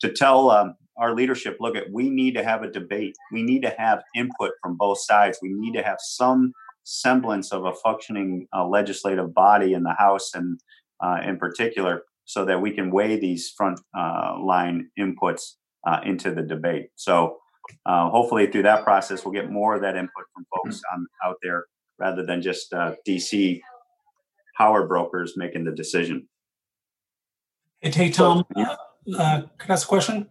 to tell um, our leadership look at we need to have a debate. We need to have input from both sides. We need to have some semblance of a functioning uh, legislative body in the house and uh, in particular so that we can weigh these front uh, line inputs uh, into the debate. So uh, hopefully through that process we'll get more of that input from folks on, out there rather than just uh, dc power brokers making the decision. Hey, hey tom uh, can I ask a question?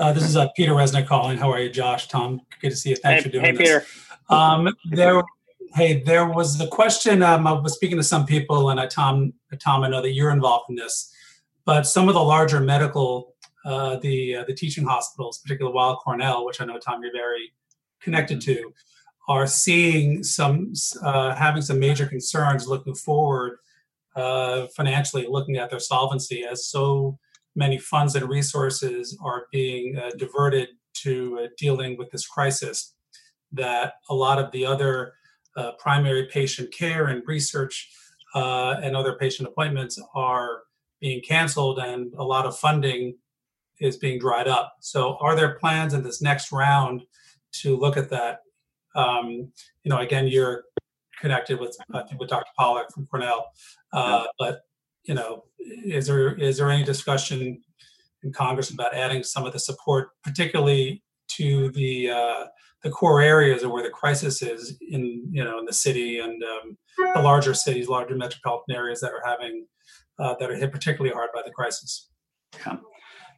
Uh, this is uh, Peter Resnick calling. How are you, Josh? Tom, good to see you. Thanks hey, for doing hey, this. Peter. Um, there, hey, there was the question. Um, I was speaking to some people, and I, Tom, Tom, I know that you're involved in this, but some of the larger medical, uh, the uh, the teaching hospitals, particularly Weill Cornell, which I know Tom, you're very connected to, are seeing some uh, having some major concerns looking forward financially, looking at their solvency as so many funds and resources are being uh, diverted to uh, dealing with this crisis, that a lot of the other uh, primary patient care and research uh, and other patient appointments are being canceled and a lot of funding is being dried up. So, are there plans in this next round to look at that? Um, you know, again, you're connected with with Dr. Pollack from Cornell, uh, but you know, is there is there any discussion in Congress about adding some of the support, particularly to the uh, the core areas of where the crisis is in you know in the city and um, the larger cities, larger metropolitan areas that are having uh, that are hit particularly hard by the crisis. Yeah.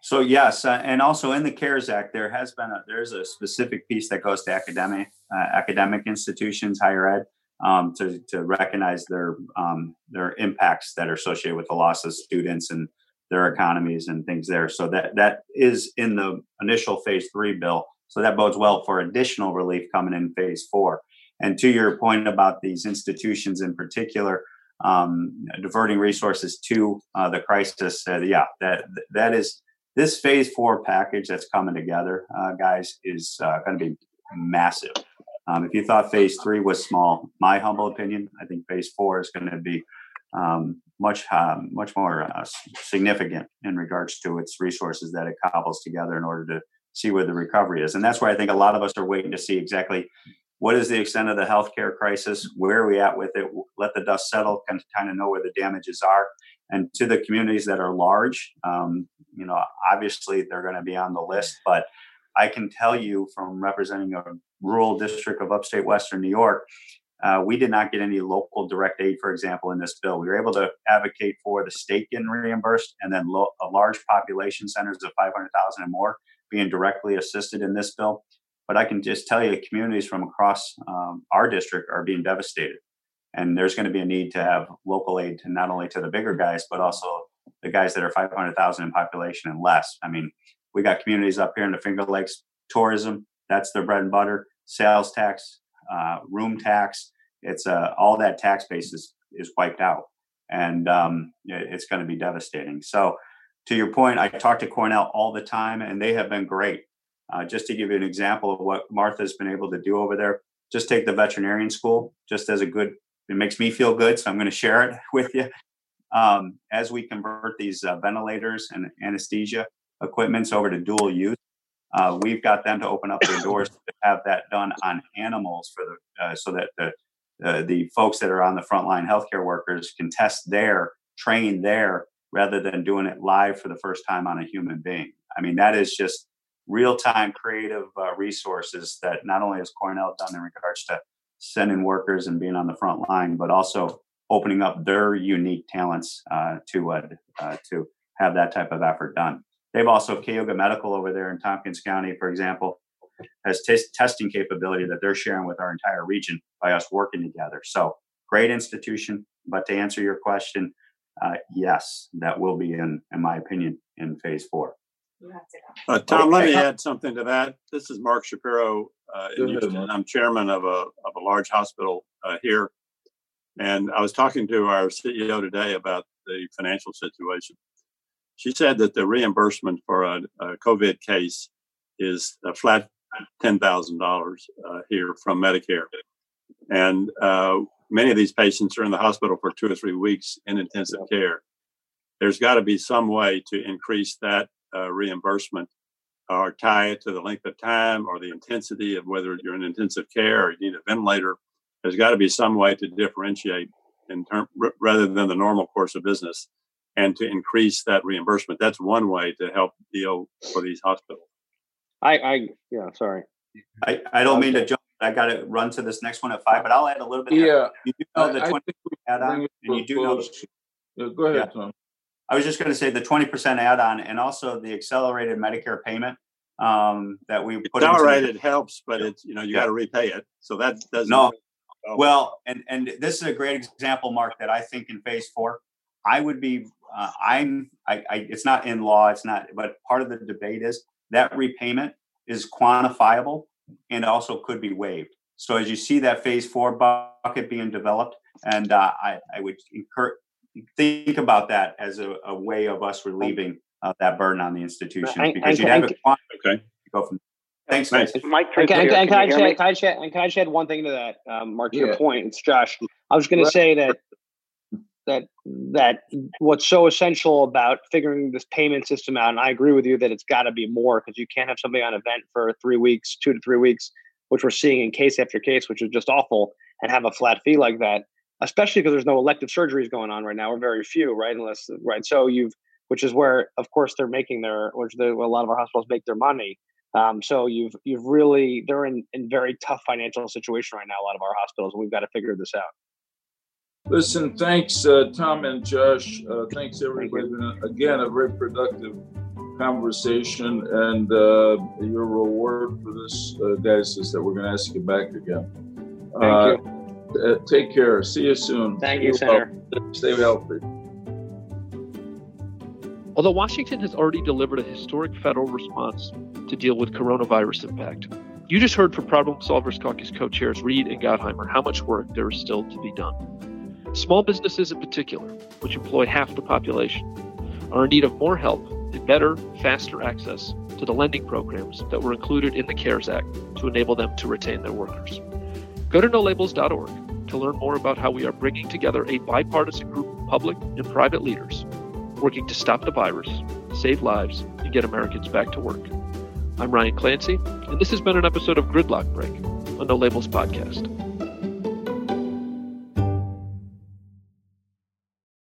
So yes, uh, and also in the CARES Act, there has been a there's a specific piece that goes to academic uh, academic institutions, higher ed, um, to, to recognize their um, their impacts that are associated with the loss of students and their economies and things there. So that that is in the initial phase three bill. So that bodes well for additional relief coming in phase four. And to your point about these institutions in particular, um, diverting resources to uh, the crisis, uh, yeah, that that is this phase four package that's coming together, uh, guys, is uh, going to be massive. Um, if you thought phase three was small, my humble opinion, I think phase four is going to be um, much um, much more uh, significant in regards to its resources that it cobbles together in order to see where the recovery is. And that's where I think a lot of us are waiting to see exactly what is the extent of the healthcare crisis, where are we at with it, let the dust settle, kind of, kind of know where the damages are. And to the communities that are large, um, you know, obviously they're going to be on the list, but I can tell you from representing a rural district of upstate Western New York, uh, we did not get any local direct aid, for example, in this bill. We were able to advocate for the state getting reimbursed and then lo- large population centers of 500,000 and more being directly assisted in this bill. But I can just tell you, communities from across um, our district are being devastated. And there's going to be a need to have local aid to not only to the bigger guys, but also the guys that are 500,000 in population and less. I mean, we got communities up here in the Finger Lakes, tourism, that's their bread and butter, sales tax, uh, room tax. It's uh, all that tax base is, is wiped out. And um, it, it's going to be devastating. So to your point, I talk to Cornell all the time, and they have been great. Uh, just to give you an example of what Martha's been able to do over there, just take the veterinarian school, just as a good, it makes me feel good. So I'm going to share it with you. Um, as we convert these uh, ventilators and anesthesia equipments over to dual use, uh, we've got them to open up their doors to have that done on animals for the uh, so that the uh, the folks that are on the frontline healthcare workers can test there, train there, rather than doing it live for the first time on a human being. I mean, that is just real time creative uh, resources that not only has Cornell done in regards to sending workers and being on the front line, but also opening up their unique talents uh, to uh, uh to have that type of effort done. They've also Cayuga Medical over there in Tompkins County, for example, has t- testing capability that they're sharing with our entire region by us working together. So great institution. But to answer your question, uh, yes, that will be in, in my opinion, in phase four. Uh, Tom, let me add something to that. This is Mark Shapiro uh, in Houston. I'm chairman of a of a large hospital uh, here, and I was talking to our CEO today about the financial situation. She said that the reimbursement for a, a COVID case is a flat ten thousand uh, dollars here from Medicare, and uh, many of these patients are in the hospital for two or three weeks in intensive care. There's got to be some way to increase that uh, reimbursement or tie it to the length of time or the intensity of whether you're in intensive care or you need a ventilator. There's got to be some way to differentiate in term r- rather than the normal course of business and to increase that reimbursement. That's one way to help deal for these hospitals. I, I yeah, sorry. I, I don't mean to jump. I got to run to this next one at five, but I'll add a little bit. Yeah, you do know the twenty percent add-on, and you do know. The, yeah, go ahead, yeah. Tom. I was just going to say the twenty percent add-on, and also the accelerated Medicare payment um, that we put. Accelerated helps, but it's you know you yeah. got to repay it, so that doesn't. No. Well, and and this is a great example, Mark, that I think in phase four, I would be. Uh, I'm. I, I. It's not in law. It's not. But part of the debate is that repayment is quantifiable and also could be waived. So as you see that phase four bucket being developed, and uh, I, I would encourage think about that as a, a way of us relieving uh, that burden on the institutions because you have a okay. Go from Thanks, guys. Mike, and can, and, can, I shed, can, I shed, and can I shed one thing to that, um, Mark? To yeah. your point, it's Josh. I was going to say that that that what's so essential about figuring this payment system out and i agree with you that it's got to be more because you can't have somebody on event for three weeks two to three weeks which we're seeing in case after case which is just awful and have a flat fee like that especially because there's no elective surgeries going on right now or very few right unless right so you've which is where of course they're making their which they, a lot of our hospitals make their money. Um, so you've you've really they're in in very tough financial situation right now a lot of our hospitals and we've got to figure this out Listen, thanks, uh, Tom and Josh. Uh, thanks, everybody. Thank again, a very productive conversation, and uh, your reward for this, uh, guys, is that we're going to ask you back again. Thank you. Uh, take care. See you soon. Thank you, Senator. Stay healthy. Although Washington has already delivered a historic federal response to deal with coronavirus impact, you just heard from Problem Solvers Caucus co chairs Reed and Gottheimer how much work there is still to be done. Small businesses in particular, which employ half the population, are in need of more help and better, faster access to the lending programs that were included in the CARES Act to enable them to retain their workers. Go to nolabels.org to learn more about how we are bringing together a bipartisan group of public and private leaders working to stop the virus, save lives, and get Americans back to work. I'm Ryan Clancy, and this has been an episode of Gridlock Break, a No Labels podcast.